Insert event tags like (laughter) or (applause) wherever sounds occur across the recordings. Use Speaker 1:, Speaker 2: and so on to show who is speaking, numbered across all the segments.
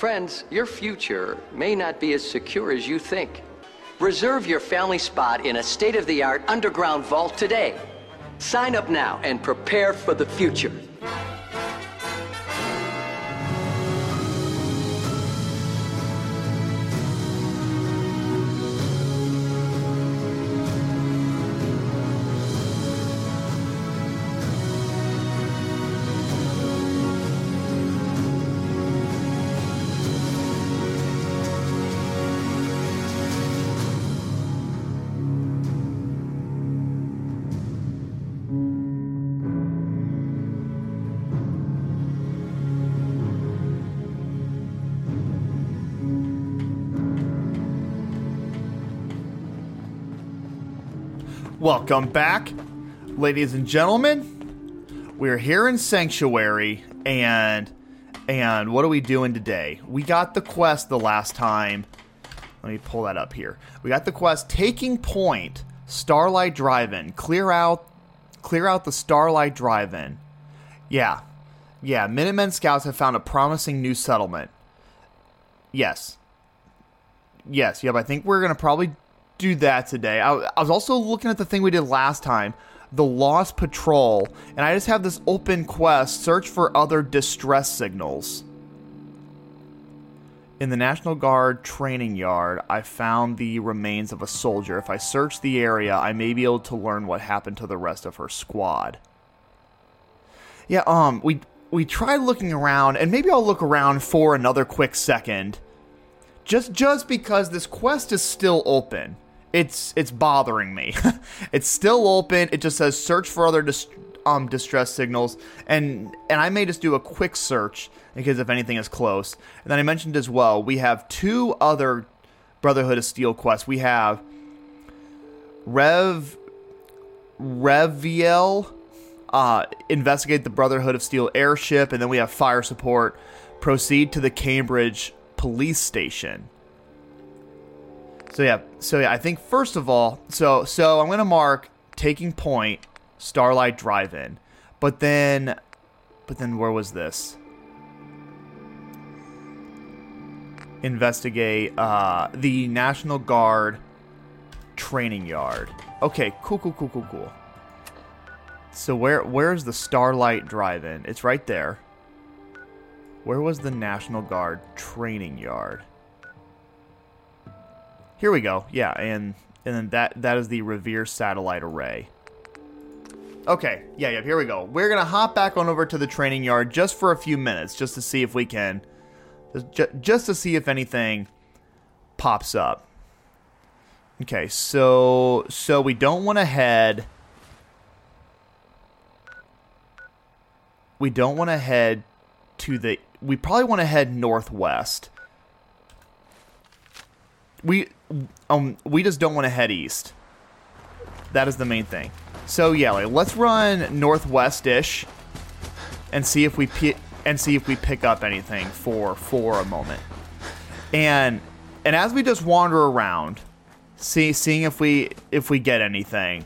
Speaker 1: Friends, your future may not be as secure as you think. Reserve your family spot in a state of the art underground vault today. Sign up now and prepare for the future.
Speaker 2: Welcome back, ladies and gentlemen. We're here in Sanctuary, and and what are we doing today? We got the quest the last time. Let me pull that up here. We got the quest taking point, Starlight Drive-In. Clear out, clear out the Starlight Drive-In. Yeah, yeah. Minutemen Scouts have found a promising new settlement. Yes, yes, yep. I think we're gonna probably do that today. I, I, was also looking at the thing we did last time, the Lost Patrol, and I just have this open quest search for other distress signals. In the National Guard training yard, I found the remains of a soldier. If I search the area, I may be able to learn what happened to the rest of her squad. Yeah, um, we we tried looking around, and maybe I'll look around for another quick second. Just just because this quest is still open it's it's bothering me. (laughs) it's still open. It just says search for other dis- um, distress signals, and and I may just do a quick search because if anything is close. And then I mentioned as well we have two other Brotherhood of Steel quests. We have Rev Reveille uh, investigate the Brotherhood of Steel airship, and then we have fire support. Proceed to the Cambridge police station. So yeah, so yeah, I think first of all, so so I'm gonna mark taking point Starlight Drive-In, but then, but then where was this? Investigate uh, the National Guard training yard. Okay, cool, cool, cool, cool, cool. So where where's the Starlight Drive-In? It's right there. Where was the National Guard training yard? Here we go. Yeah, and and then that that is the Revere satellite array. Okay, yeah, yeah, here we go. We're gonna hop back on over to the training yard just for a few minutes, just to see if we can, just, just to see if anything pops up. Okay, so so we don't want to head. We don't want to head to the. We probably want to head northwest. We um, we just don't want to head east. That is the main thing. So yeah, like, let's run northwest-ish and see if we pi- and see if we pick up anything for for a moment. And and as we just wander around, see seeing if we if we get anything.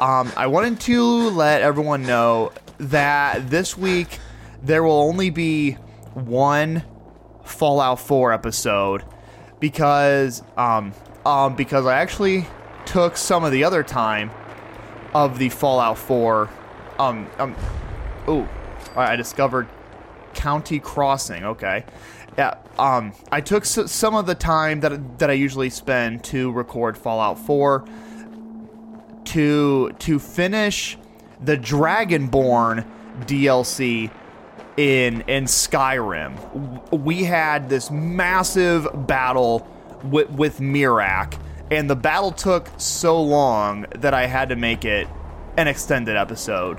Speaker 2: Um, I wanted to let everyone know that this week there will only be one Fallout 4 episode because um, um, because I actually took some of the other time of the Fallout 4. Um, um, oh, I discovered County Crossing. Okay, yeah. Um, I took s- some of the time that that I usually spend to record Fallout 4 to to finish the Dragonborn DLC in in Skyrim. We had this massive battle with, with Miraak, and the battle took so long that I had to make it an extended episode.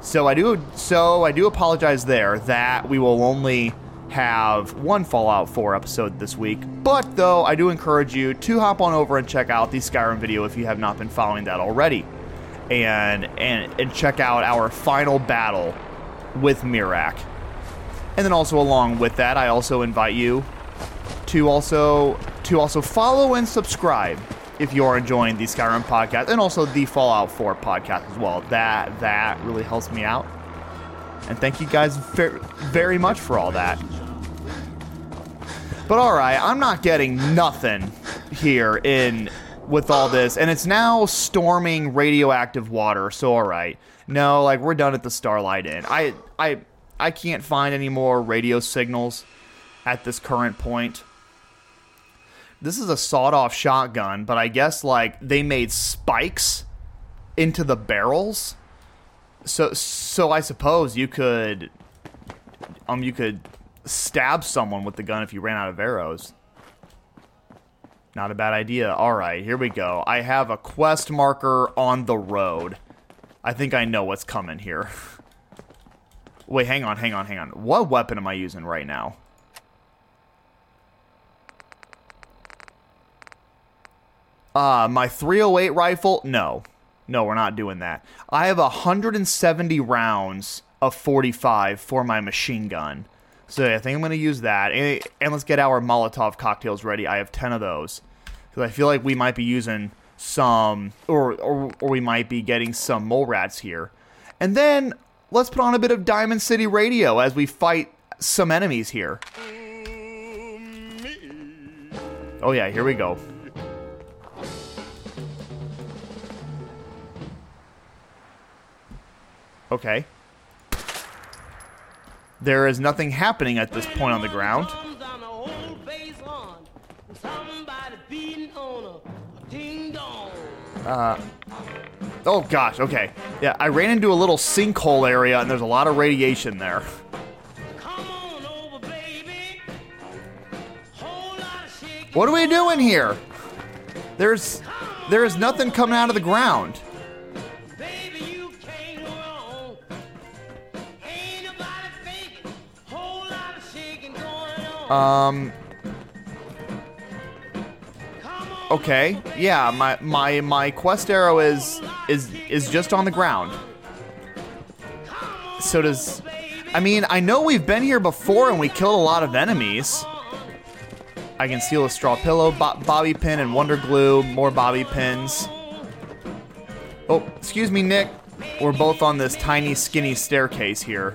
Speaker 2: So I do so I do apologize there that we will only have one Fallout 4 episode this week. But though I do encourage you to hop on over and check out the Skyrim video if you have not been following that already. And and and check out our final battle with Miraak. And then also along with that, I also invite you to also to also follow and subscribe if you are enjoying the Skyrim podcast and also the Fallout 4 podcast as well. That that really helps me out. And thank you guys very, very much for all that. But all right, I'm not getting nothing here in with all this, and it's now storming radioactive water. So all right, no, like we're done at the Starlight Inn. I I I can't find any more radio signals at this current point. This is a sawed-off shotgun, but I guess like they made spikes into the barrels. So so I suppose you could um you could stab someone with the gun if you ran out of arrows. Not a bad idea. All right, here we go. I have a quest marker on the road. I think I know what's coming here. Wait, hang on, hang on, hang on. What weapon am I using right now? Uh, my 308 rifle? No. No, we're not doing that. I have 170 rounds of 45 for my machine gun. So I think I'm going to use that. And, and, let's get our Molotov cocktails ready. I have 10 of those. Because I feel like we might be using some, or, or, or we might be getting some mole rats here. And then let's put on a bit of Diamond City Radio as we fight some enemies here. Oh, yeah, here we go. Okay. There is nothing happening at this point on the ground. Uh, oh gosh, okay. Yeah, I ran into a little sinkhole area and there's a lot of radiation there. What are we doing here? There's there is nothing coming out of the ground. Um. Okay. Yeah. My my my quest arrow is is is just on the ground. So does. I mean, I know we've been here before and we killed a lot of enemies. I can steal a straw pillow, bo bobby pin, and wonder glue. More bobby pins. Oh, excuse me, Nick. We're both on this tiny, skinny staircase here.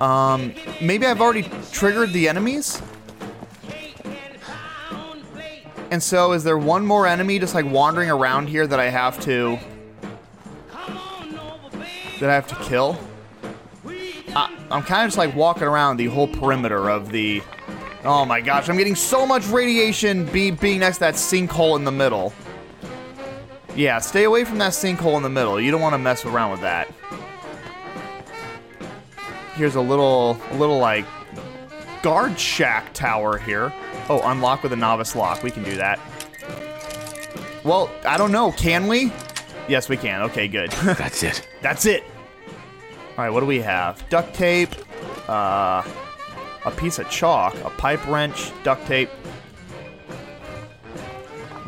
Speaker 2: Um, maybe I've already triggered the enemies? And so is there one more enemy just like wandering around here that I have to that I have to kill? I, I'm kind of just like walking around the whole perimeter of the Oh my gosh, I'm getting so much radiation be, being next to that sinkhole in the middle. Yeah, stay away from that sinkhole in the middle. You don't want to mess around with that here's a little, a little like guard shack tower here. Oh, unlock with a novice lock. We can do that. Well, I don't know. Can we? Yes, we can. Okay, good. (laughs)
Speaker 3: That's it.
Speaker 2: That's it. All right, what do we have? Duct tape, uh, a piece of chalk, a pipe wrench, duct tape.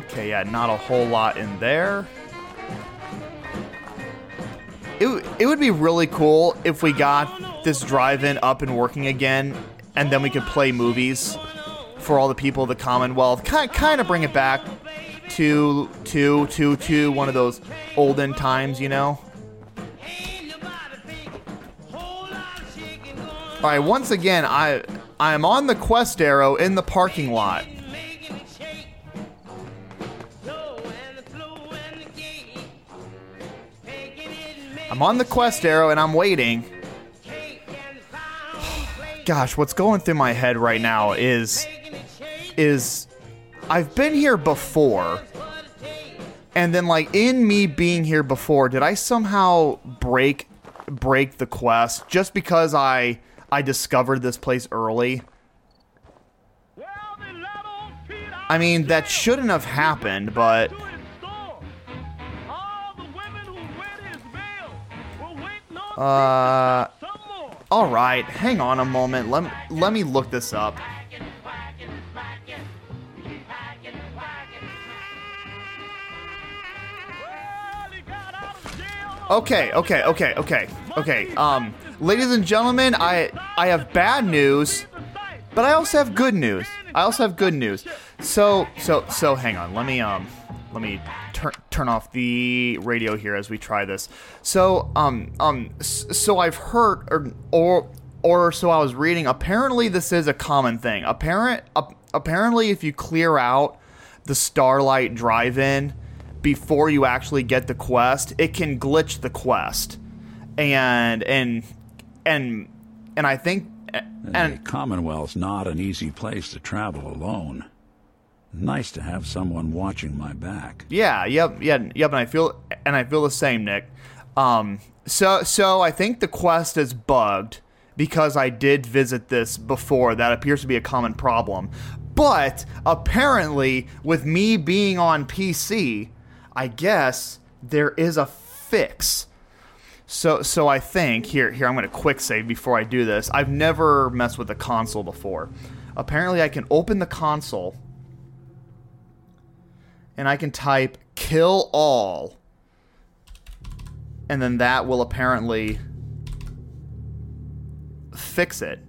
Speaker 2: Okay, yeah, not a whole lot in there. It, it would be really cool if we got this drive-in up and working again, and then we could play movies for all the people of the Commonwealth. Kind kind of bring it back to to to to one of those olden times, you know. All right, once again, I I am on the quest arrow in the parking lot. I'm on the quest arrow and I'm waiting. (sighs) Gosh, what's going through my head right now is is I've been here before. And then like in me being here before, did I somehow break break the quest just because I I discovered this place early? I mean, that shouldn't have happened, but Uh, all right. Hang on a moment. Let let me look this up. Okay, okay, okay, okay, okay. Um, ladies and gentlemen, I I have bad news, but I also have good news. I also have good news. So so so hang on. Let me um let me turn turn off the radio here as we try this. So um um so I've heard or or or so I was reading. Apparently, this is a common thing. Apparent, uh, apparently, if you clear out the Starlight Drive-In before you actually get the quest, it can glitch the quest, and and and and I think and
Speaker 3: the Commonwealth's not an easy place to travel alone. Nice to have someone watching my back.
Speaker 2: Yeah, yep, yeah, yep. And I feel and I feel the same, Nick. Um, so so I think the quest is bugged because I did visit this before. That appears to be a common problem. But apparently, with me being on PC, I guess there is a fix. So so I think here here I'm going to quick save before I do this. I've never messed with the console before. Apparently, I can open the console and I can type kill all. And then that will apparently fix it.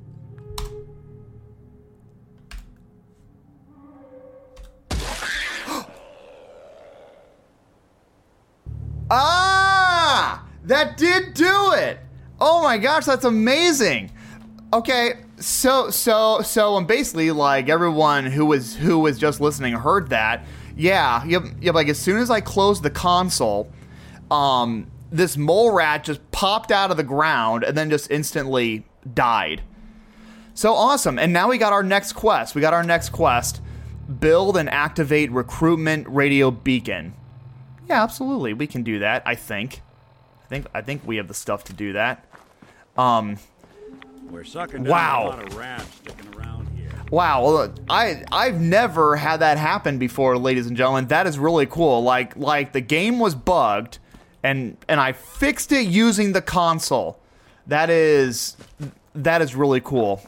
Speaker 2: Ah! That did do it! Oh my gosh, that's amazing. Okay, so so so and basically like everyone who was who was just listening heard that yeah, yep, yep. Like as soon as I closed the console, um, this mole rat just popped out of the ground and then just instantly died. So awesome! And now we got our next quest. We got our next quest: build and activate recruitment radio beacon. Yeah, absolutely, we can do that. I think. I think. I think we have the stuff to do that. Um.
Speaker 3: We're sucking
Speaker 2: wow.
Speaker 3: a lot of rats sticking around
Speaker 2: Wow, well, I I've never had that happen before, ladies and gentlemen. That is really cool. Like like the game was bugged, and and I fixed it using the console. That is that is really cool.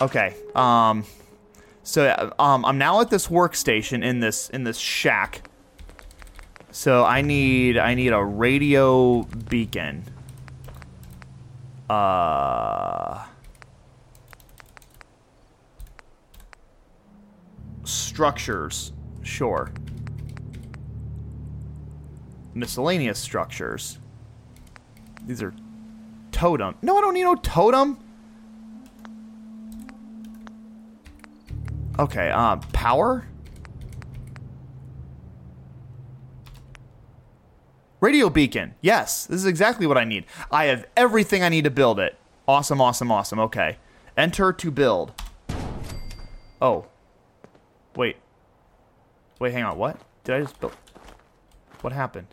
Speaker 2: Okay. Um. So um, I'm now at this workstation in this in this shack. So I need I need a radio beacon. Uh. structures, sure. Miscellaneous structures. These are totem. No, I don't need no totem. Okay, uh, power? Radio beacon. Yes, this is exactly what I need. I have everything I need to build it. Awesome, awesome, awesome. Okay. Enter to build. Oh, Wait. Wait, hang on. What? Did I just build? What happened?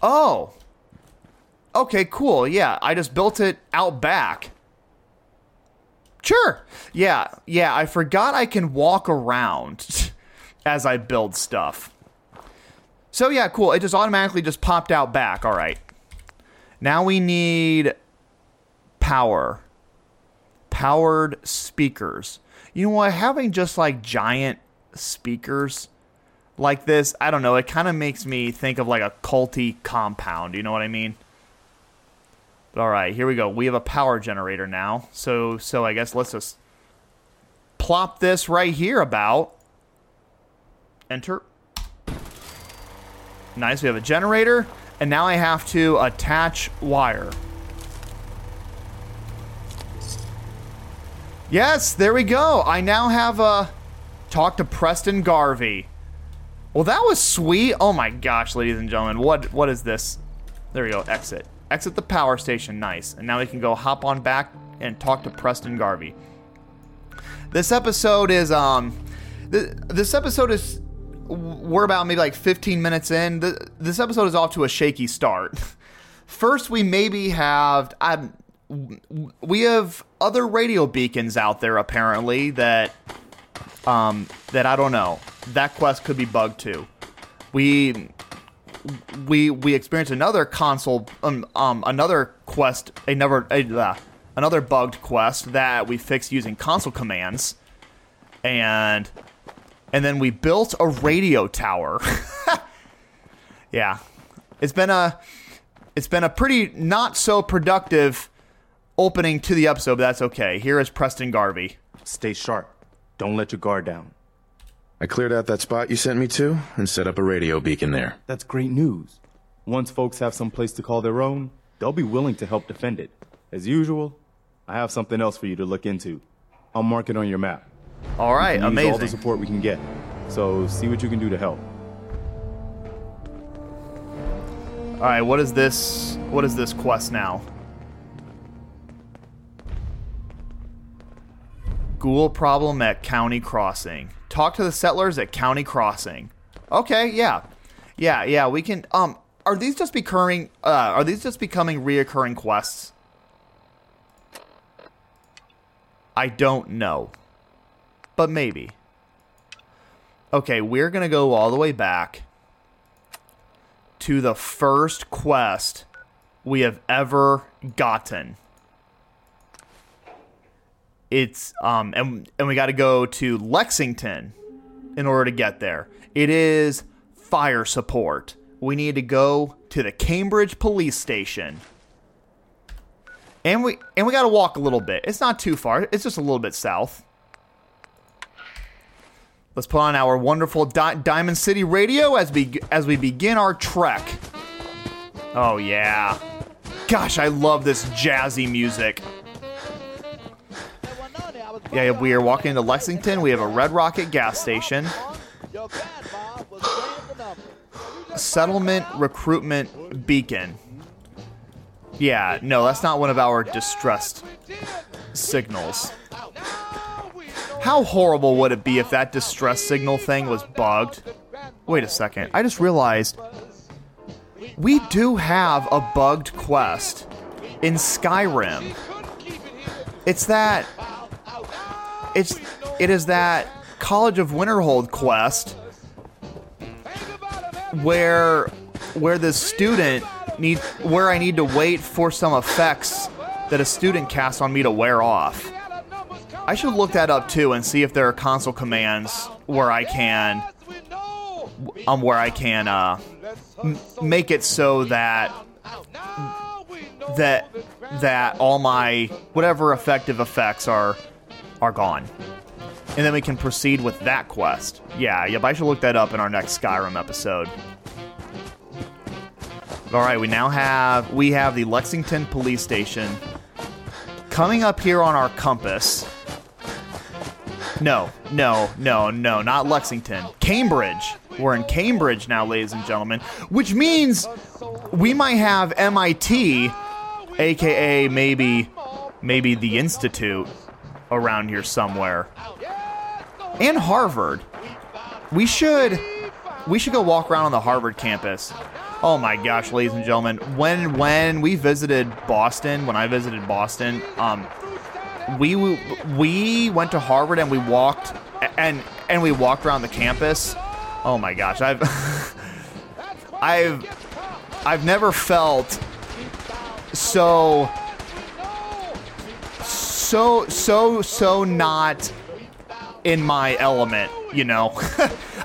Speaker 2: Oh! Okay, cool. Yeah, I just built it out back. Sure. Yeah, yeah, I forgot I can walk around (laughs) as I build stuff. So yeah, cool. It just automatically just popped out back. All right. Now we need power. Powered speakers you know what? Having just like giant speakers like this, I don't know. It kind of makes me think of like a culty compound. You know what I mean? But all right, here we go. We have a power generator now. So, so I guess let's just plop this right here about. Enter. Nice. We have a generator, and now I have to attach wire. Yes, there we go. I now have a uh, talk to Preston Garvey. Well, that was sweet. Oh my gosh, ladies and gentlemen, what what is this? There we go. Exit. Exit the power station. Nice. And now we can go hop on back and talk to Preston Garvey. This episode is um, th- this episode is we're about maybe like 15 minutes in. Th- this episode is off to a shaky start. (laughs) First, we maybe have I we have other radio beacons out there apparently that um, that I don't know. That quest could be bugged too. We we we experienced another console um, um another quest a another uh, another bugged quest that we fixed using console commands and and then we built a radio tower. (laughs) yeah. It's been a it's been a pretty not so productive opening to the episode, but that's okay. Here is Preston Garvey.
Speaker 4: Stay sharp. Don't let your guard down.
Speaker 5: I cleared out that spot you sent me to and set up a radio beacon there.
Speaker 4: That's great news. Once folks have some place to call their own, they'll be willing to help defend it. As usual, I have something else for you to look into. I'll mark it on your map.
Speaker 2: All right,
Speaker 4: Use all the support we can get. So see what you can do to help.
Speaker 2: All right, what is this? What is this quest now? Ghoul problem at County Crossing. Talk to the settlers at County Crossing. Okay, yeah, yeah, yeah. We can. Um, are these just becoming? Uh, are these just becoming reoccurring quests? I don't know, but maybe. Okay, we're gonna go all the way back to the first quest we have ever gotten. It's um and and we got to go to Lexington in order to get there. It is fire support. We need to go to the Cambridge police station. And we and we got to walk a little bit. It's not too far. It's just a little bit south. Let's put on our wonderful Di- Diamond City radio as we as we begin our trek. Oh yeah. Gosh, I love this jazzy music. Yeah, we are walking into Lexington. We have a Red Rocket gas station. Settlement recruitment beacon. Yeah, no, that's not one of our distressed signals. How horrible would it be if that distress signal thing was bugged? Wait a second. I just realized we do have a bugged quest in Skyrim. It's that it's it is that College of Winterhold quest where where the student need where I need to wait for some effects that a student casts on me to wear off. I should look that up too and see if there are console commands where I can um where I can uh m- make it so that that that all my whatever effective effects are are gone. And then we can proceed with that quest. Yeah, yep, I should look that up in our next Skyrim episode. All right, we now have we have the Lexington police station coming up here on our compass. No, no, no, no, not Lexington. Cambridge. We're in Cambridge now, ladies and gentlemen, which means we might have MIT, aka maybe maybe the Institute around here somewhere. And Harvard. We should we should go walk around on the Harvard campus. Oh my gosh, ladies and gentlemen, when when we visited Boston, when I visited Boston, um we we went to Harvard and we walked and and we walked around the campus. Oh my gosh, I've (laughs) I've I've never felt so so so so not in my element, you know. (laughs)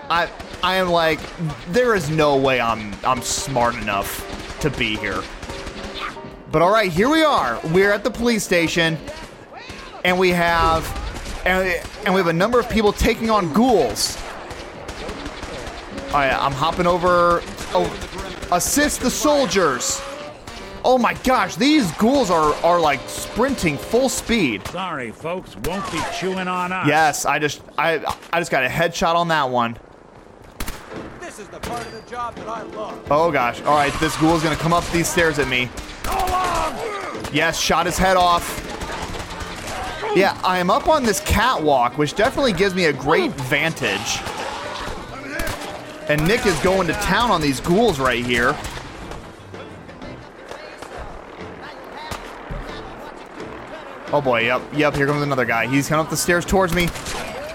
Speaker 2: I I am like there is no way I'm I'm smart enough to be here. But all right, here we are. We're at the police station and we have and, and we have a number of people taking on ghouls. All right, I'm hopping over. Oh, assist the soldiers. Oh my gosh, these ghouls are are like sprinting full speed.
Speaker 3: Sorry, folks, won't be chewing on us.
Speaker 2: Yes, I just I I just got a headshot on that one.
Speaker 6: This is the part of the job that I love.
Speaker 2: Oh gosh. All right, this ghoul's gonna come up these stairs at me. Yes, shot his head off. Yeah, I am up on this catwalk, which definitely gives me a great vantage. And Nick is going to town on these ghouls right here. Oh boy, yep, yep, here comes another guy. He's coming up the stairs towards me.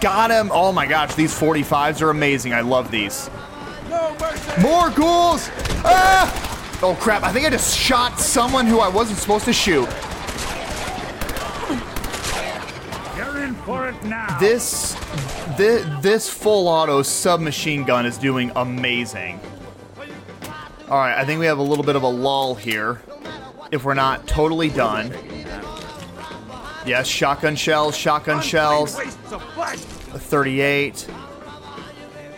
Speaker 2: Got him. Oh my gosh, these 45s are amazing. I love these.
Speaker 6: No.
Speaker 2: More ghouls! Ah! Oh crap, I think I just shot someone who I wasn't supposed to shoot.
Speaker 3: You're in for it now.
Speaker 2: This, this, this full auto submachine gun is doing amazing. All right, I think we have a little bit of a lull here. If we're not totally done. Yes, shotgun shells, shotgun shells.
Speaker 6: Wastes of flesh.
Speaker 2: a 38,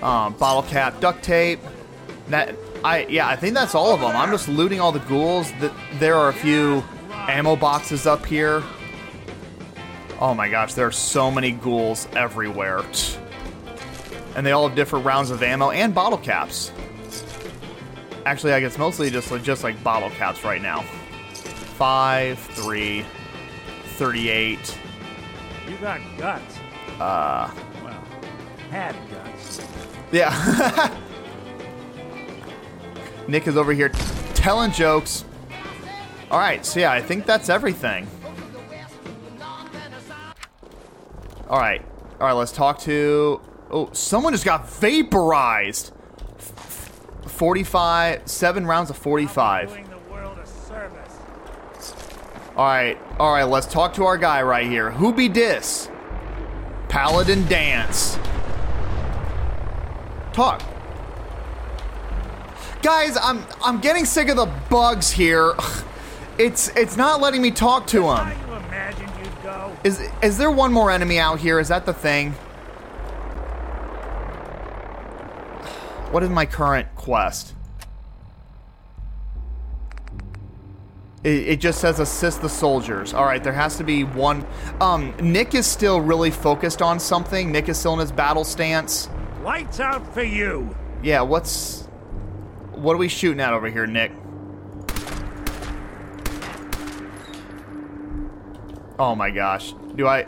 Speaker 2: um, bottle cap, duct tape. That I yeah, I think that's all of them. I'm just looting all the ghouls. That there are a few ammo boxes up here. Oh my gosh, there are so many ghouls everywhere. And they all have different rounds of ammo and bottle caps. Actually, I guess mostly just just like bottle caps right now. 5, 3, 38.
Speaker 7: You got guts.
Speaker 2: Uh,
Speaker 7: Well, had guts.
Speaker 2: yeah. (laughs) Nick is over here telling jokes. All right, so yeah, I think that's everything. All right, all right, let's talk to. Oh, someone just got vaporized. F- 45, seven rounds of 45.
Speaker 7: Doing the world a service.
Speaker 2: All right, all right, let's talk to our guy right here. Who be dis? Paladin Danse. Talk. Guys, I'm I'm getting sick of the bugs here. It's it's not letting me talk to him. Is is there one more enemy out here? Is that the thing? What is my current quest? It, it just says assist the soldiers. All right, there has to be one. Um, Nick is still really focused on something. Nick is still in his battle stance.
Speaker 7: Lights out for you.
Speaker 2: Yeah, what's what are we shooting at over here, Nick? Oh my gosh. Do I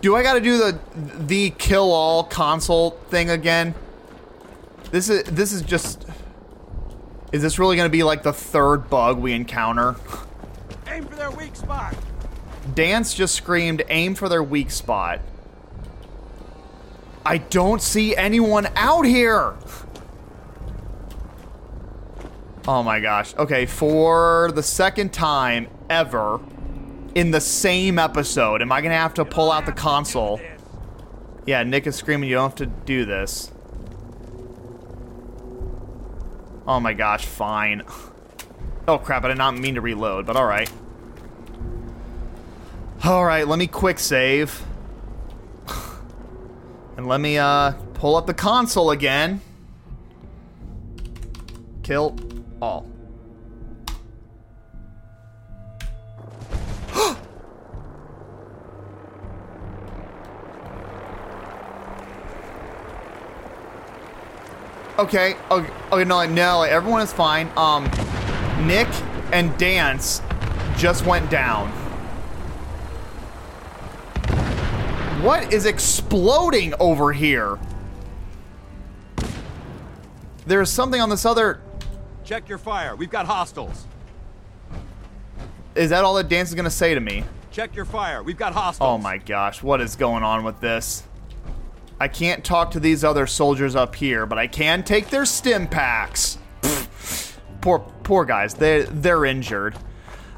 Speaker 2: Do I got to do the the kill all console thing again? This is this is just Is this really to be like the third bug we encounter?
Speaker 6: Aim for their weak spot.
Speaker 2: Danse just screamed aim for their weak spot. I don't see anyone out here. Oh my gosh. Okay, for the second time ever in the same episode, am I going to have to pull out the console? Yeah, Nick is screaming you don't have to do this. Oh my gosh, fine. (laughs) Oh crap, I did not mean to reload, but alright. Alright, let me quick save. (sighs) And let me uh pull up the console again. Kill all. (gasps) okay, okay, okay, no, no, everyone is fine. Um, Nick and Danse just went down. What is exploding over here? There's something on this other.
Speaker 6: Check your fire. We've got hostiles.
Speaker 2: Is that all that Danse is gonna say to me?
Speaker 6: Check your fire. We've got hostiles.
Speaker 2: Oh my gosh, what is going on with this? I can't talk to these other soldiers up here, but I can take their stim packs. Pfft. (laughs) poor, poor guys. They they're injured.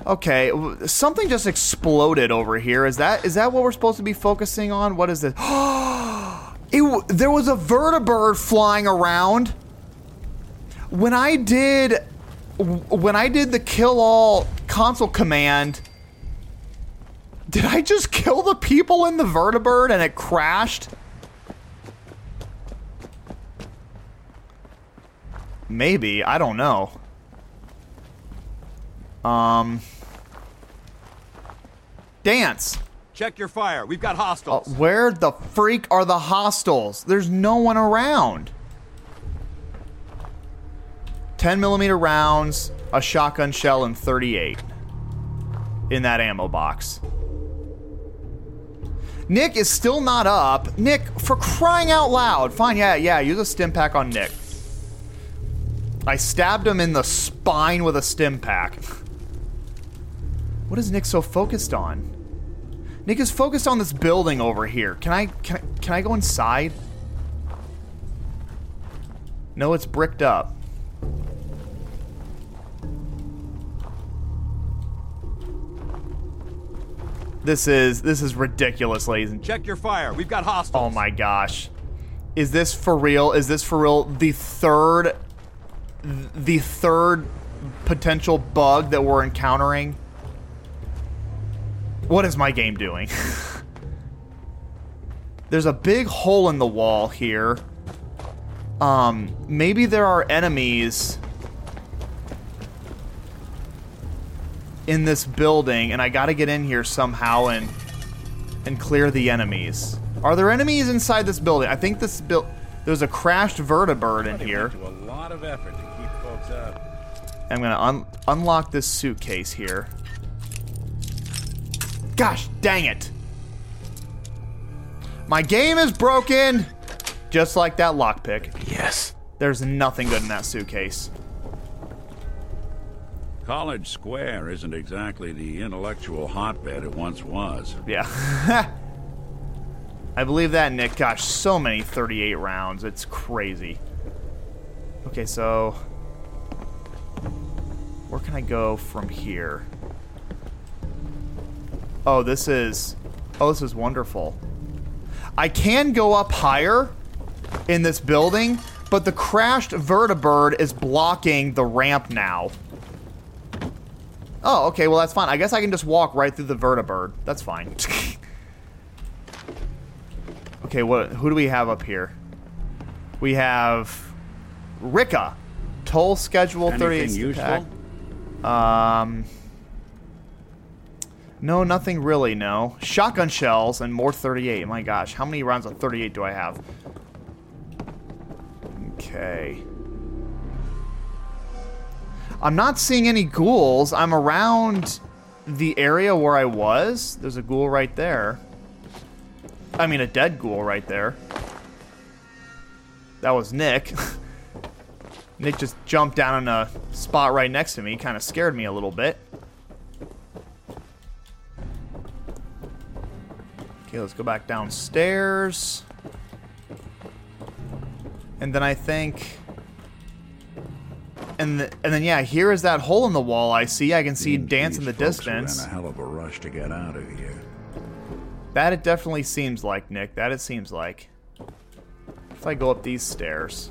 Speaker 2: Okay, something just exploded over here. Is that is that what we're supposed to be focusing on? What is this? (gasps) it, there was a vertibird flying around. When I did, when I did the kill all console command, did I just kill the people in the vertibird and it crashed? Maybe, I don't know. Um Danse.
Speaker 6: Check your fire. We've got
Speaker 2: Uh,
Speaker 6: hostiles.
Speaker 2: where the freak are the hostiles? There's no one around. 10 millimeter rounds, a shotgun shell, and 38 in that ammo box. Nick is still not up. Nick, for crying out loud. Fine, yeah, yeah, use a stim pack on Nick. I stabbed him in the spine with a stim pack. What is Nick so focused on? Nick is focused on this building over here. Can I can I, can I go inside? No, it's bricked up. This is this is ridiculous, ladies and
Speaker 6: Check your fire. We've got hostiles.
Speaker 2: Oh my gosh. Is this for real? Is this for real the third the third potential bug that we're encountering? What is my game doing? (laughs) There's a big hole in the wall here. Um, maybe there are enemies. In this building, and I gotta get in here somehow and and clear the enemies. Are there enemies inside this building? I think this build there's a crashed vertibird in here.
Speaker 3: To a lot of effort to keep folks out.
Speaker 2: I'm gonna un- unlock this suitcase here. Gosh dang it! My game is broken! Just like that lockpick.
Speaker 5: Yes.
Speaker 2: There's nothing good in that suitcase.
Speaker 3: College Square isn't exactly the intellectual hotbed it once was.
Speaker 2: Yeah. (laughs) I believe that, Nick. Gosh, so many 38 rounds. It's crazy. Okay, so. Where can I go from here? Oh, this is. Oh, this is wonderful. I can go up higher in this building, but the crashed vertibird is blocking the ramp now. Oh, okay, well that's fine. I guess I can just walk right through the vertibird. That's fine. (laughs) okay, what who do we have up here? We have Rika. Toll schedule
Speaker 3: Anything
Speaker 2: 38
Speaker 3: useful?
Speaker 2: Um No, nothing really, no. Shotgun shells and more 38. My gosh, how many rounds of 38 do I have? Okay. I'm not seeing any ghouls. I'm around the area where I was. There's a ghoul right there. I mean, a dead ghoul right there. That was Nick. (laughs) Nick just jumped down in a spot right next to me. Kind of scared me a little bit. Okay, let's go back downstairs. And then I think and th- and then yeah, here is that hole in the wall I see. I can see dance in the
Speaker 3: these folks were
Speaker 2: distance.
Speaker 3: a hell of a rush to get out of here.
Speaker 2: That it definitely seems like, Nick. That it seems like. If I go up these stairs.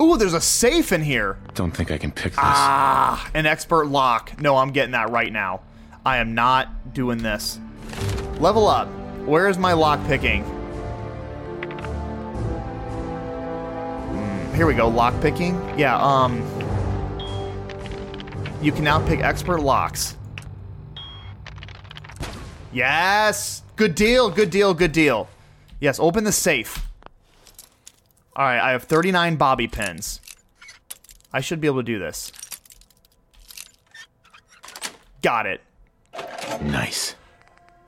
Speaker 2: Ooh, there's a safe in here.
Speaker 5: Don't think I can pick this.
Speaker 2: Ah, an expert lock. No, I'm getting that right now. I am not doing this. Level up. Where is my lock picking? Here we go. Lock picking. Yeah. Um. You can now pick expert locks. Yes. Good deal. Good deal. Good deal. Yes. Open the safe. All right. I have 39 bobby pins. I should be able to do this. Got it.
Speaker 5: Nice.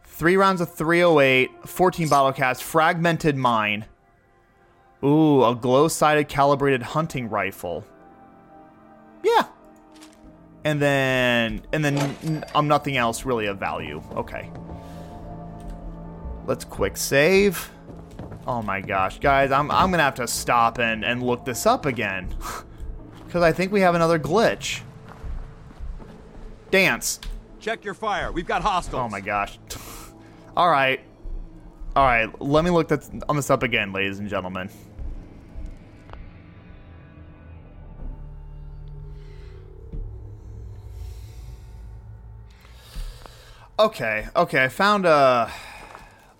Speaker 2: Three rounds of 308, 14 bottle caps, fragmented mine. Ooh, a glow sided calibrated hunting rifle. Yeah. And then, and then um, nothing else really of value. Okay. Let's quick save. Oh my gosh, guys, I'm, I'm gonna have to stop and, and look this up again. (laughs) Because I think we have another glitch. Danse.
Speaker 6: Check your fire. We've got hostiles.
Speaker 2: Oh my gosh. (laughs) All right. All right, let me look that on this up again, ladies and gentlemen. Okay, okay, I found a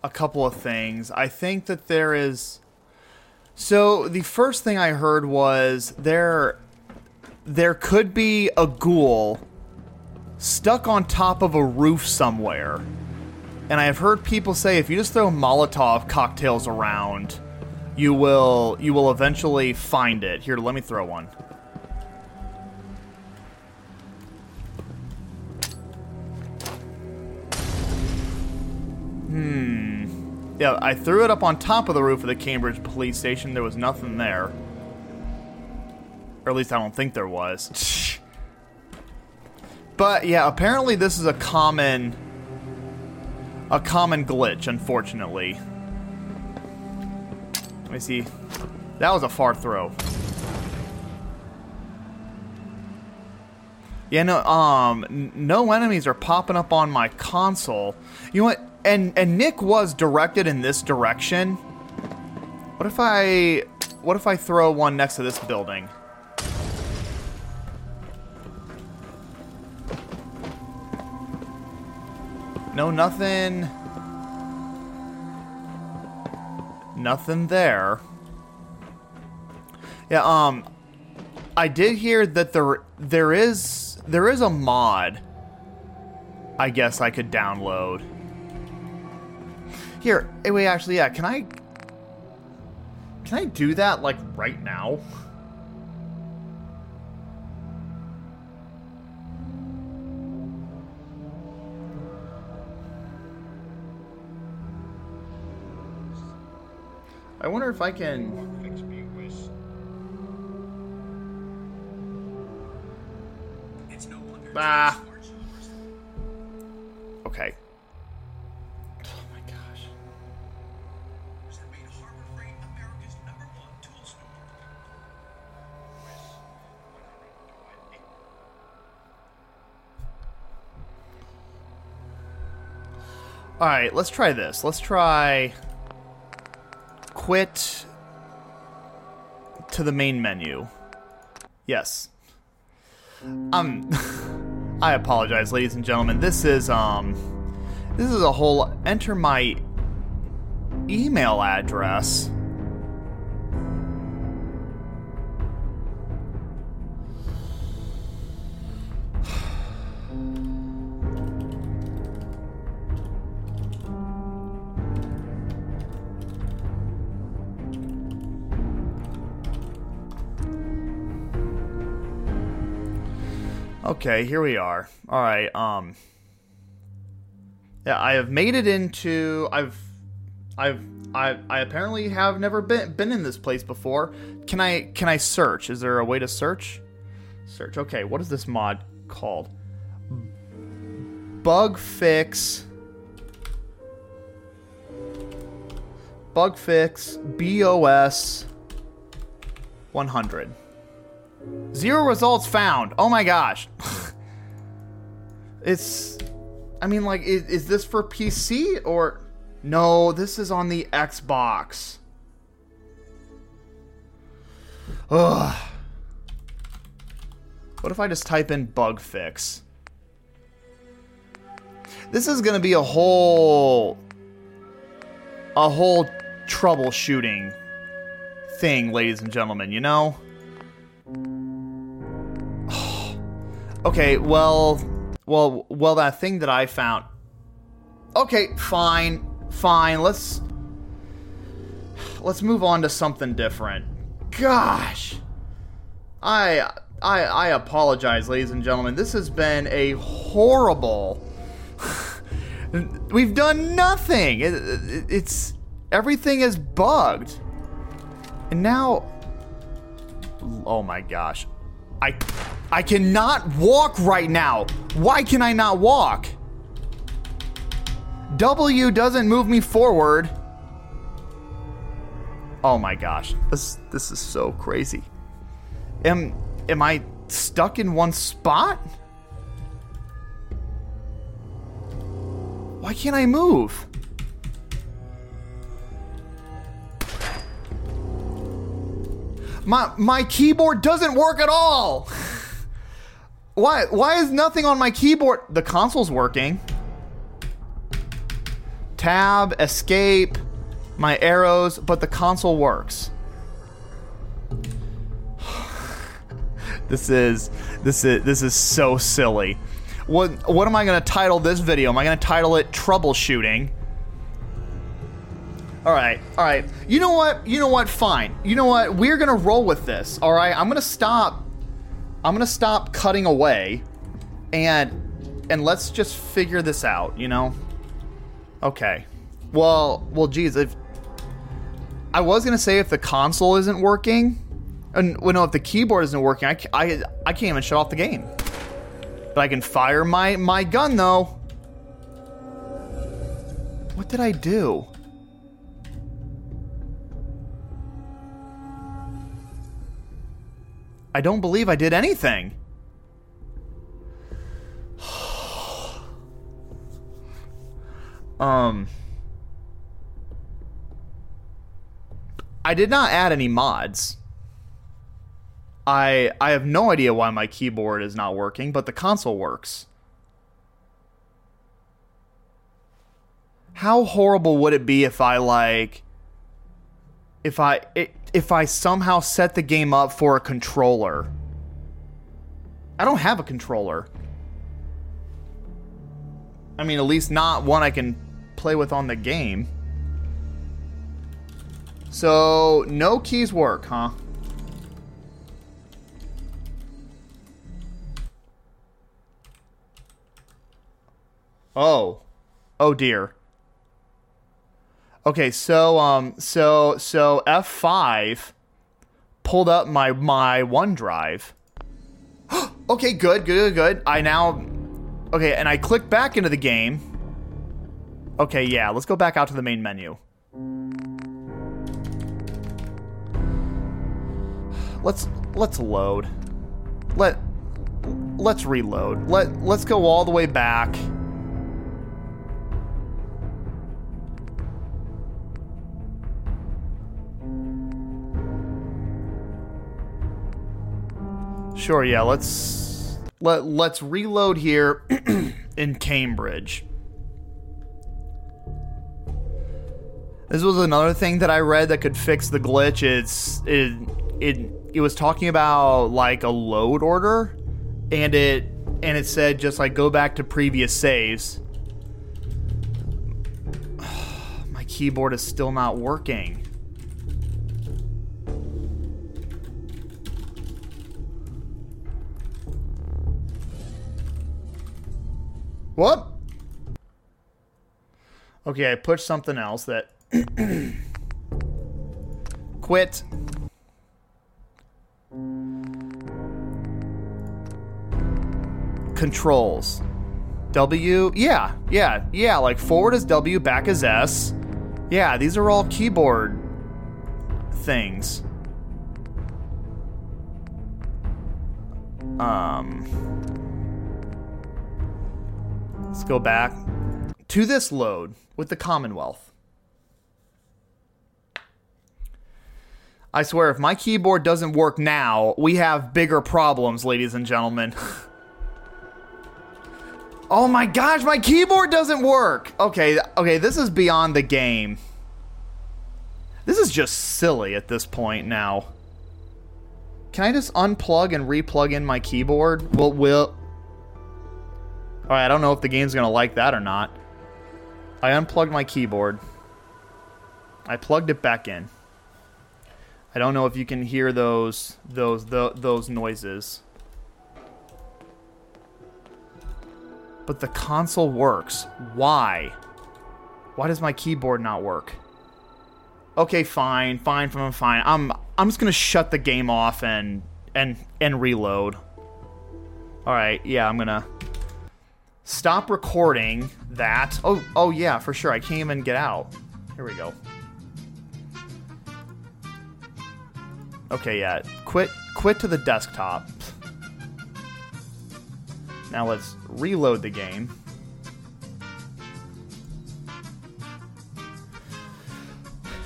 Speaker 2: a couple of things. I think that there is So, the first thing I heard was there there could be a ghoul stuck on top of a roof somewhere. And I have heard people say if you just throw Molotov cocktails around, you will you will eventually find it. Here, let me throw one. Hmm. Yeah, I threw it up on top of the roof of the Cambridge police station. There was nothing there. Or at least I don't think there was. (laughs) But yeah, apparently this is a common a common glitch, unfortunately. Let me see. That was a far throw. Yeah, no, um, no enemies are popping up on my console. You know what? And and Nick was directed in this direction. What if I, what if I throw one next to this building? No, nothing. Nothing there. Yeah, um I did hear that there there is there is a mod. I guess I could download. Here, hey, wait, actually, yeah. Can I can I do that like right now? I wonder if I can. Ah. All right, let's try this. Let's try quit to the main menu. Yes. Um (laughs) I apologize, ladies and gentlemen. This is um this is a whole enter my email address. Okay, here we are. All right. Um. Yeah, I have made it into. I've, I've, I, I apparently have never been been in this place before. Can I can I search? Is there a way to search? Search. Okay. What is this mod called? Bug fix. Bug fix BOS 100. Zero results found. Oh my gosh. it's. I mean, like, is, is this for PC or. No, this is on the Xbox. Ugh. What if I just type in bug fix? This is gonna be a whole. a whole troubleshooting thing, ladies and gentlemen, you know? Okay, well, well, well, that thing that I found. Okay, fine, fine. Let's let's move on to something different. Gosh, I I I apologize, ladies and gentlemen. This has been a horrible. (laughs) We've done nothing. It, it, it's everything is bugged, and now. Oh my gosh, I. I cannot walk right now. Why can I not walk? W doesn't move me forward. Oh my gosh. This this is so crazy. Am am I stuck in one spot? Why can't I move? My my keyboard doesn't work at all. Why why is nothing on my keyboard? The console's working. Tab, escape, my arrows, but the console works. (sighs) this is this is this is so silly. What what am I going to title this video? Am I going to title it troubleshooting? All right, all right. You know what? You know what? Fine. You know what? We're gonna roll with this. All right. I'm gonna stop. I'm gonna stop cutting away, and and let's just figure this out. You know? Okay. Well, well, geez. If I was gonna say if the console isn't working, and well, no, if the keyboard isn't working, I, I, I can't even shut off the game. But I can fire my my gun though. What did I do? I don't believe I did anything. (sighs) um I did not add any mods. I I have no idea why my keyboard is not working, but the console works. How horrible would it be if I like if I it, if I somehow set the game up for a controller I don't have a controller. I mean, at least not one I can play with on the game. So, no keys work, huh? Oh. Oh dear. Okay, so um so so F5 pulled up my my OneDrive. (gasps) okay, good, good, good. I now Okay, and I click back into the game. Okay, yeah, let's go back out to the main menu. Let's let's load. Let let's reload. Let let's go all the way back. Sure, yeah, let's let let's reload here (clears throat) in Cambridge. This was another thing that I read that could fix the glitch. It's it it it was talking about like a load order and it and it said just like go back to previous saves. (sighs) My keyboard is still not working. What? Okay, I pushed something else that (clears throat) quit. Controls. W, yeah, yeah, yeah, like forward is W, back is S. Yeah, these are all keyboard things. Um, let's go back to this load with the Commonwealth. I swear, if my keyboard doesn't work now, we have bigger problems, ladies and gentlemen. (laughs) oh my gosh, my keyboard doesn't work! Okay, okay, this is beyond the game. This is just silly at this point now. Can I just unplug and replug in my keyboard? Well, will. Alright, I don't know if the game's gonna like that or not. I unplugged my keyboard. I plugged it back in. I don't know if you can hear those those the, those noises. But the console works. Why? Why does my keyboard not work? Okay, fine, fine, fine, fine. I'm I'm just gonna shut the game off and and and reload. All right, yeah, I'm gonna stop recording that. Oh, oh yeah, for sure. I can't even get out. Here we go. Okay, yeah. Quit quit to the desktop. Now let's reload the game.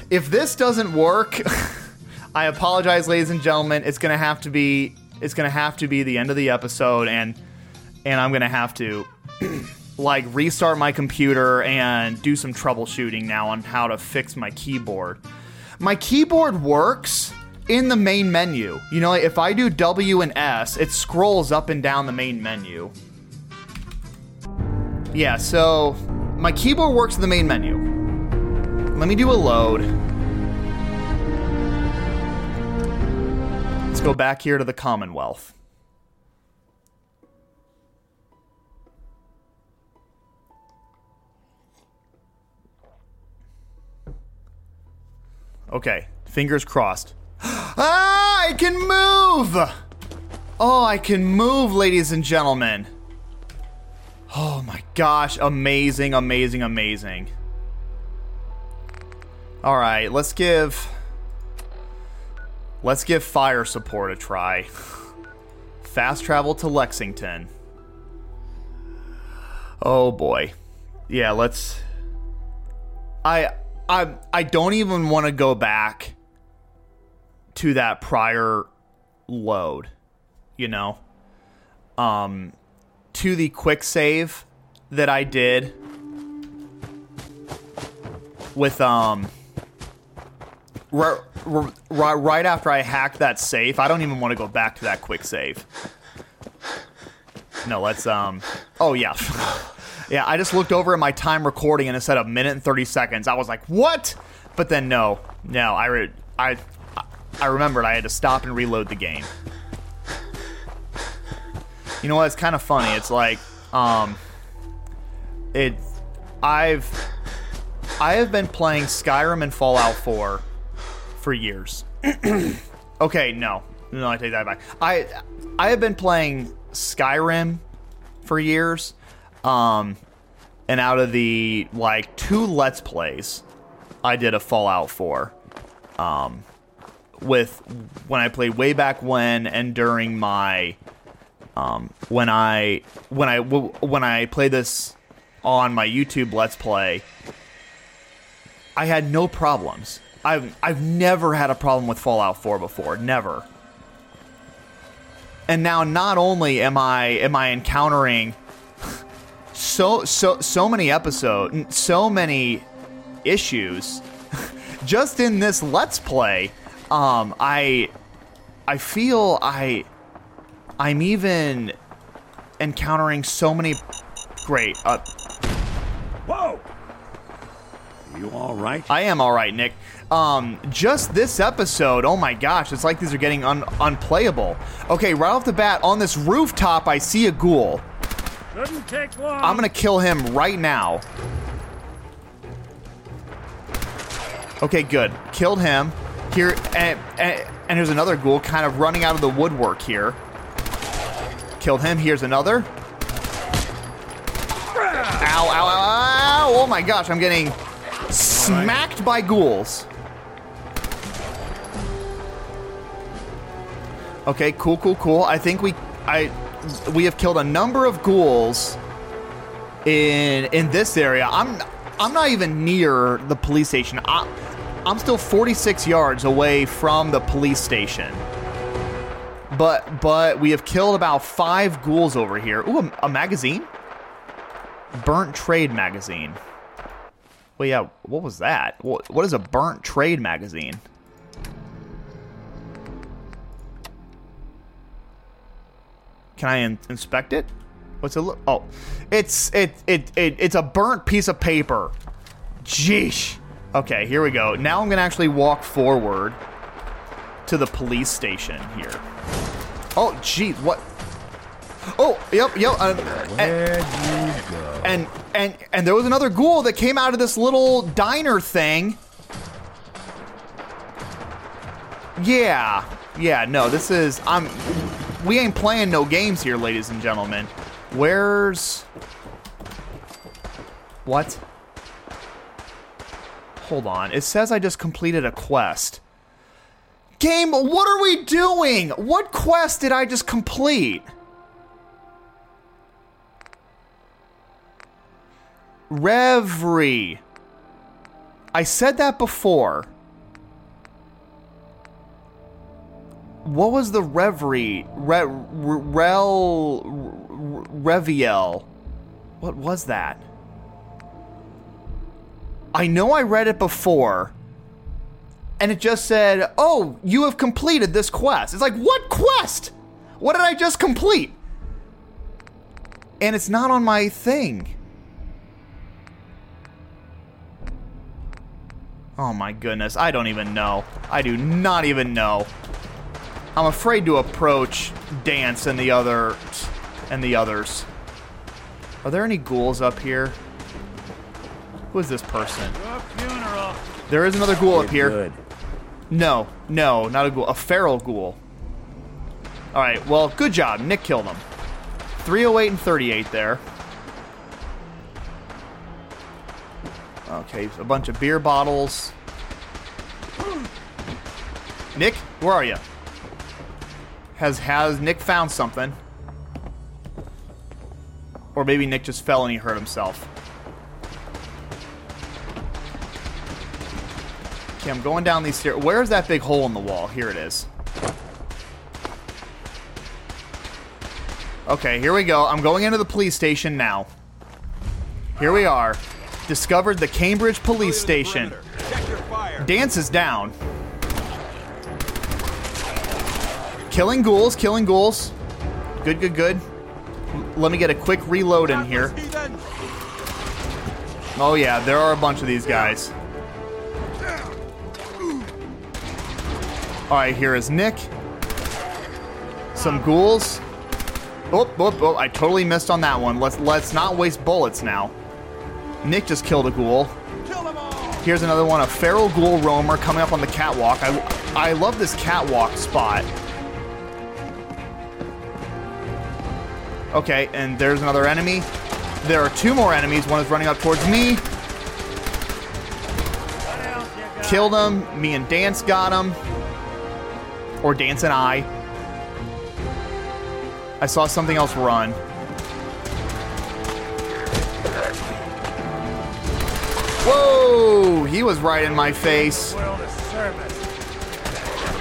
Speaker 2: If this doesn't work, (laughs) I apologize ladies and gentlemen. It's going to have to be it's going to have to be the end of the episode and and I'm going to have to (clears throat) like restart my computer and do some troubleshooting now on how to fix my keyboard. My keyboard works in the main menu. You know, if I do W and S, it scrolls up and down the main menu. Yeah, so my keyboard works in the main menu. Let me do a load. Let's go back here to the Commonwealth. Okay, fingers crossed. (gasps) ah, I can move! Oh, I can move, ladies and gentlemen. Oh my gosh, amazing, amazing, amazing. All right, let's give let's give fire support a try. (sighs) Fast travel to Lexington. Oh boy. Yeah, let's I I I don't even want to go back to that prior load, you know. Um to the quick save that I did with um right, right, right after I hacked that safe. I don't even want to go back to that quick save. no, let's um. Oh yeah, (laughs) yeah. I just looked over at my time recording and it said a minute and thirty seconds. I was like, what? But then no, no. I re- I I remembered I had to stop and reload the game. You know what? It's kind of funny. It's like um, it. I've I have been playing Skyrim and Fallout 4 for years. (clears throat) okay, no, no, I take that back. I I have been playing Skyrim for years, um, and out of the like two Let's Plays, I did a Fallout 4, um, with when I played way back when and during my, um, when I when I when I played this on my YouTube Let's Play. I had no problems. I've I've never had a problem with Fallout 4 before, never. And now not only am I am I encountering so so so many episodes, so many issues (laughs) just in this let's play, um I I feel I I'm even encountering so many great uh,
Speaker 7: Whoa! You all right?
Speaker 2: I am all right, Nick. Um, just this episode, oh my gosh, it's like these are getting un- unplayable. Okay, right off the bat, on this rooftop, I see a ghoul.
Speaker 7: Couldn't take long.
Speaker 2: I'm gonna kill him right now. Okay, good. Killed him. Here, and, and, and here's another ghoul kind of running out of the woodwork here. Killed him. Here's another. Ow, ow, ow, ow. Oh my gosh, I'm getting smacked by ghouls. Okay, cool, cool, cool. I think we I we have killed a number of ghouls in in this area. I'm I'm not even near the police station. I, I'm still 46 yards away from the police station. But but we have killed about five ghouls over here. Ooh, a, a magazine. Burnt trade magazine. Well, yeah. What was that? What what is a burnt trade magazine? Can I in- inspect it? What's it look? Oh, it's it, it it it's a burnt piece of paper. Jeesh. Okay, here we go. Now I'm gonna actually walk forward to the police station here. Oh, geez, what? Oh, yep, yep. Uh, and, and and and there was another ghoul that came out of this little diner thing. Yeah, yeah. No, this is I'm. We ain't playing no games here, ladies and gentlemen. Where's what? Hold on. It says I just completed a quest. Game, what are we doing? What quest did I just complete? Reveille. I said that before. What was the Reveille? Re, rel. Reviel. What was that? I know I read it before. And it just said, oh, you have completed this quest. It's like, what quest? What did I just complete? And it's not on my thing. Oh my goodness, I don't even know. I do not even know. I'm afraid to approach Danse and the other and the others. Are there any ghouls up here? Who is this person? There is another ghoul up here.
Speaker 7: Good.
Speaker 2: No, no, not a ghoul. A feral ghoul. All right, well, good job. Nick killed him. 308 and 38 there. Okay, a bunch of beer bottles. Nick, where are you? Has has Nick found something? Or maybe Nick just fell and he hurt himself. Okay, I'm going down these stairs. Where's that big hole in the wall? Here it is. Okay, here we go. I'm going into the police station now. Here we are. Discovered the Cambridge police station.
Speaker 6: Check your fire.
Speaker 2: Danse is down. Killing ghouls, killing ghouls. Good, good, good. Let me get a quick reload in here. Oh yeah, there are a bunch of these guys. All right, here is Nick. Some ghouls. Oh, oh, oh! I totally missed on that one. Let's let's not waste bullets now. Nick just killed a ghoul. Here's another one, a feral ghoul roamer coming up on the catwalk. I I love this catwalk spot. Okay, and there's another enemy. There are two more enemies. One is running up towards me. Killed him. Me and Danse got him. Or Danse and I. I saw something else run. Whoa! He was right in my face.
Speaker 7: World of service.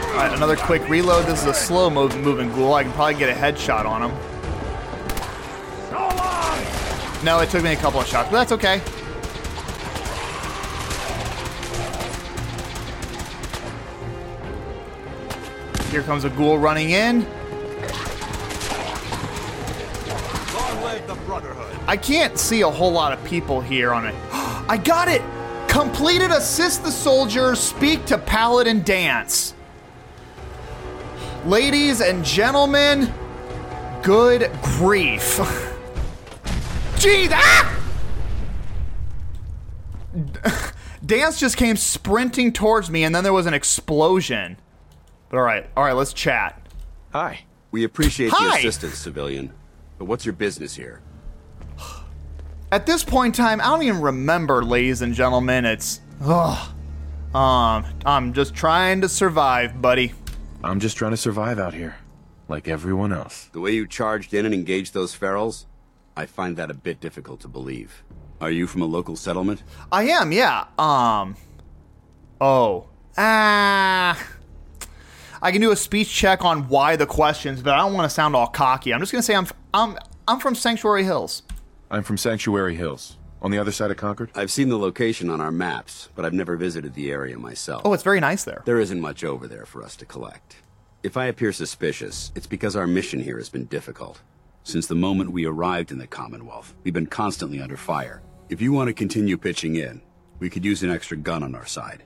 Speaker 2: All right, another quick reload. This is a slow mov- moving ghoul. I can probably get a headshot on him. No, it took me a couple of shots, but that's okay. Here comes a ghoul running in.
Speaker 6: Long live the Brotherhood!
Speaker 2: I can't see a whole lot of people here on it. (gasps) I got it! Completed assist the soldier, speak to paladin Danse. Ladies and gentlemen, good grief. (laughs) Jeez, ah! (laughs) Danse just came sprinting towards me and then there was an explosion. But all right, all right, let's chat.
Speaker 8: Hi.
Speaker 9: We appreciate
Speaker 2: Hi.
Speaker 9: the assistance, civilian. But what's your business here?
Speaker 2: At this point in time, I don't even remember, ladies and gentlemen. It's ugh. Um, I'm just trying to survive, buddy.
Speaker 5: I'm just trying to survive out here, like everyone else.
Speaker 9: The way you charged in and engaged those ferals? I find that a bit difficult to believe. Are you from a local settlement?
Speaker 2: I am, yeah. Um. Oh. Ah. I can do a speech check on why the questions, but I don't want to sound all cocky. I'm just gonna say I'm I'm I'm from Sanctuary Hills.
Speaker 5: I'm from Sanctuary Hills, on the other side of Concord.
Speaker 9: I've seen the location on our maps, but I've never visited the area myself.
Speaker 2: Oh, it's very nice there.
Speaker 9: There isn't much over there for us to collect. If I appear suspicious, it's because our mission here has been difficult. Since the moment we arrived in the Commonwealth, we've been constantly under fire. If you want to continue pitching in, we could use an extra gun on our side.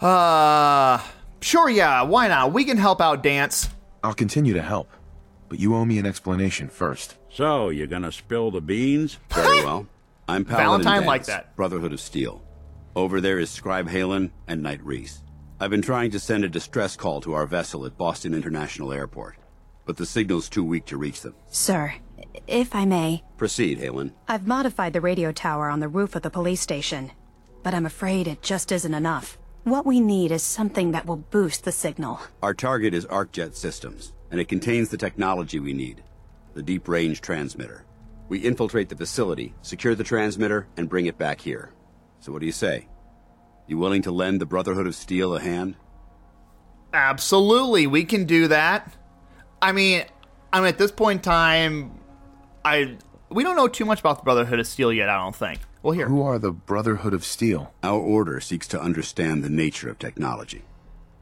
Speaker 2: Uh, sure, yeah. Why not? We can help out Danse.
Speaker 5: I'll continue to help, but you owe me an explanation first.
Speaker 3: So, you're gonna spill the beans?
Speaker 9: Very well. I'm Paladin
Speaker 2: Valentine
Speaker 9: Danse,
Speaker 2: like that.
Speaker 9: Brotherhood of Steel. Over there is Scribe Haylen and Knight Rhys. I've been trying to send a distress call to our vessel at Boston International Airport, but the signal's too weak to reach them.
Speaker 10: Sir, if I may,
Speaker 9: Proceed, Haylen.
Speaker 10: I've modified the radio tower on the roof of the police station, but I'm afraid it just isn't enough. What we need is something that will boost the signal.
Speaker 9: Our target is ArcJet Systems, and it contains the technology we need the deep range transmitter. We infiltrate the facility, secure the transmitter, and bring it back here. So, what do you say? You willing to lend the Brotherhood of Steel a hand?
Speaker 2: Absolutely, we can do that. I mean, I mean, at this point in time, I we don't know too much about the Brotherhood of Steel yet. I don't think. Well, here,
Speaker 5: Who are the Brotherhood of Steel?
Speaker 9: Our order seeks to understand the nature of technology,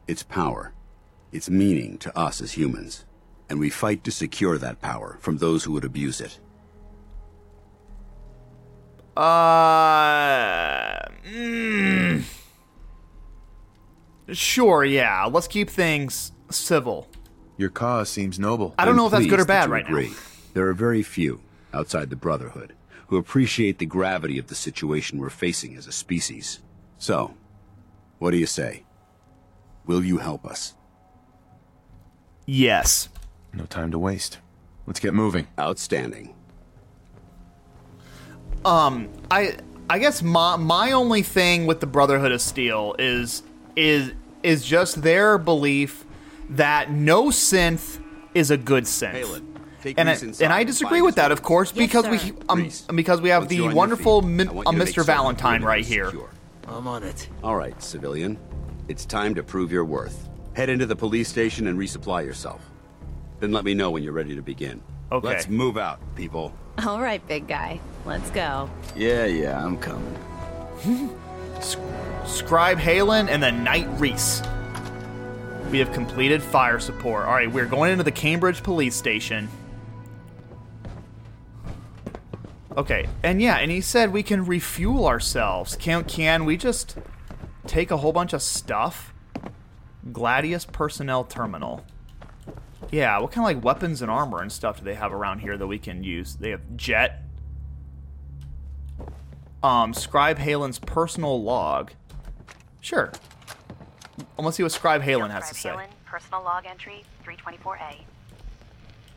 Speaker 9: its power, its meaning to us as humans, and we fight to secure that power from those who would abuse it.
Speaker 2: Uh, mm, sure, yeah. Let's keep things civil.
Speaker 5: Your cause seems noble.
Speaker 2: I don't
Speaker 9: I'm
Speaker 2: know if that's good or bad right
Speaker 9: agree.
Speaker 2: now.
Speaker 9: There are very few outside the Brotherhood who appreciate the gravity of the situation we're facing as a species. So, what do you say? Will you help us?
Speaker 2: Yes.
Speaker 5: No time to waste. Let's get moving.
Speaker 9: Outstanding.
Speaker 2: Um, I I guess my my only thing with the Brotherhood of Steel is is is just their belief that no synth is a good synth.
Speaker 9: Haylen, take
Speaker 2: and I, and I disagree with that, of course,
Speaker 10: Yes,
Speaker 2: because
Speaker 10: sir.
Speaker 2: we um,
Speaker 9: Rhys,
Speaker 2: because we have the wonderful
Speaker 9: feet,
Speaker 2: min-
Speaker 9: I want
Speaker 2: uh,
Speaker 9: you to make
Speaker 2: Mr. Valentine right here.
Speaker 9: secure.
Speaker 6: I'm on it.
Speaker 9: All right, civilian. It's time to prove your worth. Head into the police station and resupply yourself. Then let me know when you're ready to begin.
Speaker 2: Okay.
Speaker 9: Let's move out, people.
Speaker 10: All right, big guy. Let's go.
Speaker 8: Yeah, yeah, I'm coming. (laughs)
Speaker 2: Scribe Haylen and the Knight Rhys. We have completed fire support. All right, we're going into the Cambridge police station. Okay, and yeah, and he said we can refuel ourselves. Can can we just take a whole bunch of stuff? Gladius personnel terminal. Yeah, what kind of like weapons and armor and stuff do they have around here that we can use? They have jet. Um, Scribe Haylen's personal log. Sure. Let's see what Scribe Haylen has to say.
Speaker 10: Haylen, personal log entry 324A.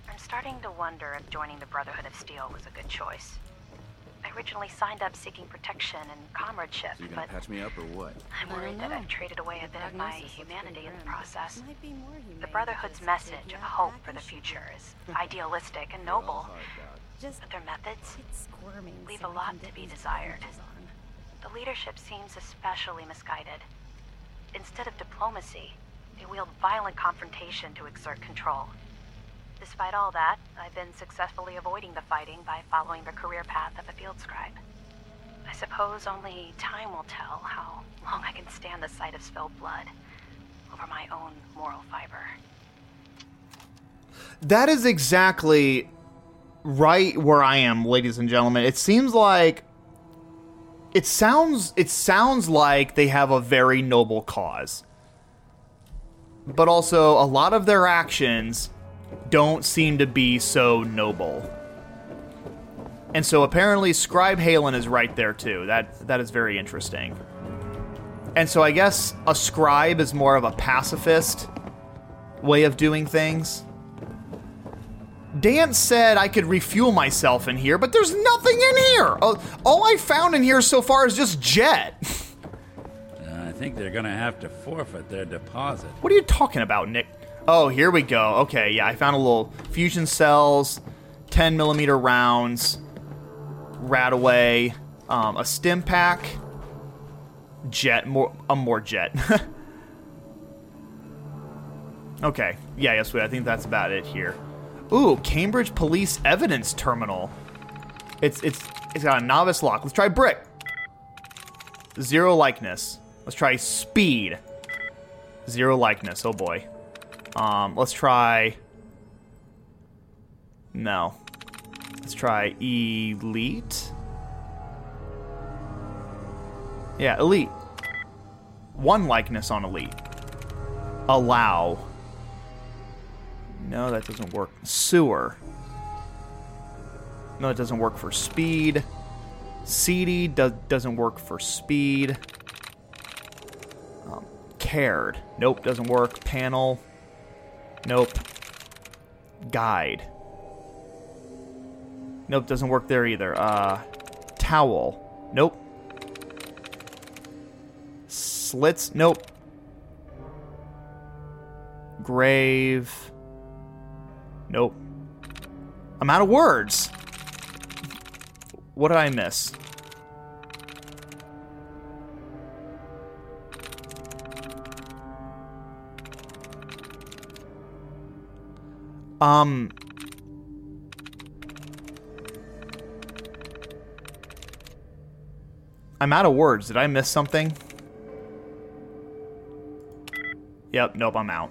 Speaker 10: I'm starting to wonder if joining the Brotherhood of Steel was a good choice. I originally signed up seeking protection and comradeship,
Speaker 8: You gonna
Speaker 10: but
Speaker 8: patch me up or what?
Speaker 10: I'm worried that I've traded away a bit of my humanity in the process. The Brotherhood's message of hope for the future is (laughs) idealistic and noble, but their methods leave a lot to be desired. The leadership seems especially misguided. Instead of diplomacy, they wield violent confrontation to exert control. Despite all that, I've been successfully avoiding the fighting by following the career path of a field scribe. I suppose only time will tell how long I can stand the sight of spilled blood over my own moral fiber.
Speaker 2: That is exactly right where I am, ladies and gentlemen. It seems like it sounds it sounds like they have a very noble cause. But also a lot of their actions don't seem to be so noble. And so apparently Scribe Haylen is right there too. That that is very interesting. And so I guess a scribe is more of a pacifist way of doing things. Dan said I could refuel myself in here, but there's nothing in here. All, all I found in here so far is just jet. (laughs)
Speaker 3: I think they're gonna have to forfeit their deposit.
Speaker 2: What are you talking about, Nick? Oh, here we go. Okay, yeah, I found a little fusion cells, 10 millimeter rounds, Radaway, um, a stim pack, jet, more a more jet. (laughs) okay, yeah, yes, we I think that's about it here. Ooh, Cambridge Police Evidence Terminal. It's it's it's got a novice lock. Let's try brick. Zero likeness. Let's try speed. Zero likeness. Oh boy. Um, let's try. No. Let's try elite. Yeah, elite. One likeness on elite. Allow. No, that doesn't work. Sewer. No, it doesn't work for speed. CD do- doesn't work for speed. Um, cared. Nope, doesn't work. Panel. Nope. Guide. Nope, doesn't work there either. Uh, towel. Nope. Slits. Nope. Grave. Nope. I'm out of words. What did I miss? Um. I'm out of words. Did I miss something? Yep, nope, I'm out.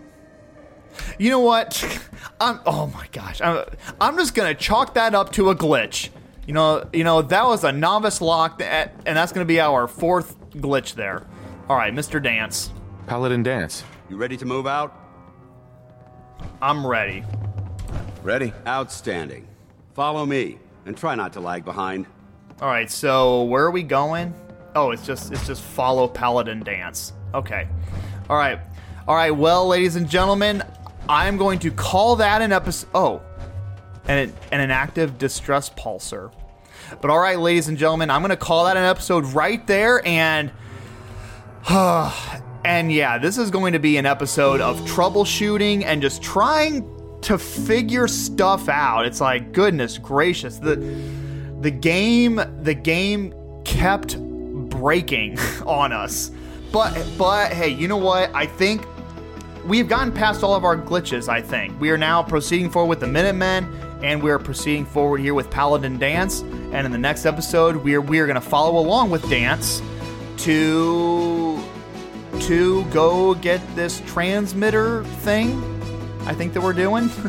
Speaker 2: You know what? (laughs) I'm oh my gosh. I'm I'm just going to chalk that up to a glitch. You know, you know that was a novice lock that, and that's going to be our fourth glitch there. All right, Mr. Danse.
Speaker 5: Paladin Danse.
Speaker 9: You ready to move out?
Speaker 2: I'm ready.
Speaker 5: Ready.
Speaker 9: Outstanding. Follow me, and try not to lag behind.
Speaker 2: All right, so where are we going? Oh, it's just it's just follow Paladin Danse. Okay. All right. All right, well, ladies and gentlemen, I'm going to call that an episode. Oh, and, it, and an active distress pulsar. But all right, ladies and gentlemen, I'm going to call that an episode right there. And, (sighs) and yeah, this is going to be an episode of troubleshooting and just trying to figure stuff out. It's like, goodness gracious, the the game the game kept breaking (laughs) on us. But but hey, you know what? I think we've gotten past all of our glitches, I think. We are now proceeding forward with the Minutemen, and we are proceeding forward here with Paladin Danse. And in the next episode, we are we are gonna follow along with Danse to to go get this transmitter thing. I think that we're doing. (laughs)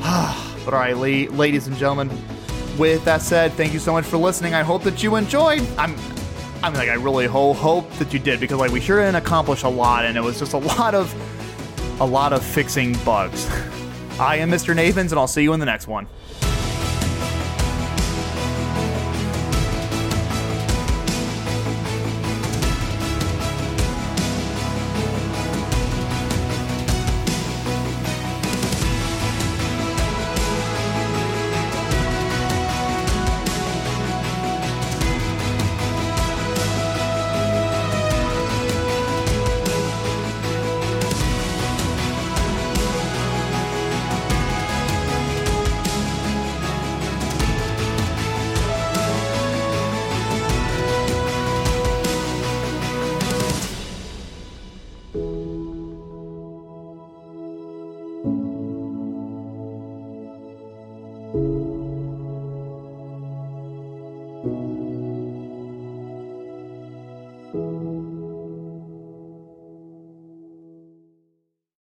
Speaker 2: (sighs) but all right, la- ladies and gentlemen, with that said, thank you so much for listening. I hope that you enjoyed. I'm, I'm like, I really ho- hope that you did because like we sure didn't accomplish a lot, and it was just a lot of, a lot of fixing bugs. (laughs) I am Mr. Nathans, and I'll see you in the next one.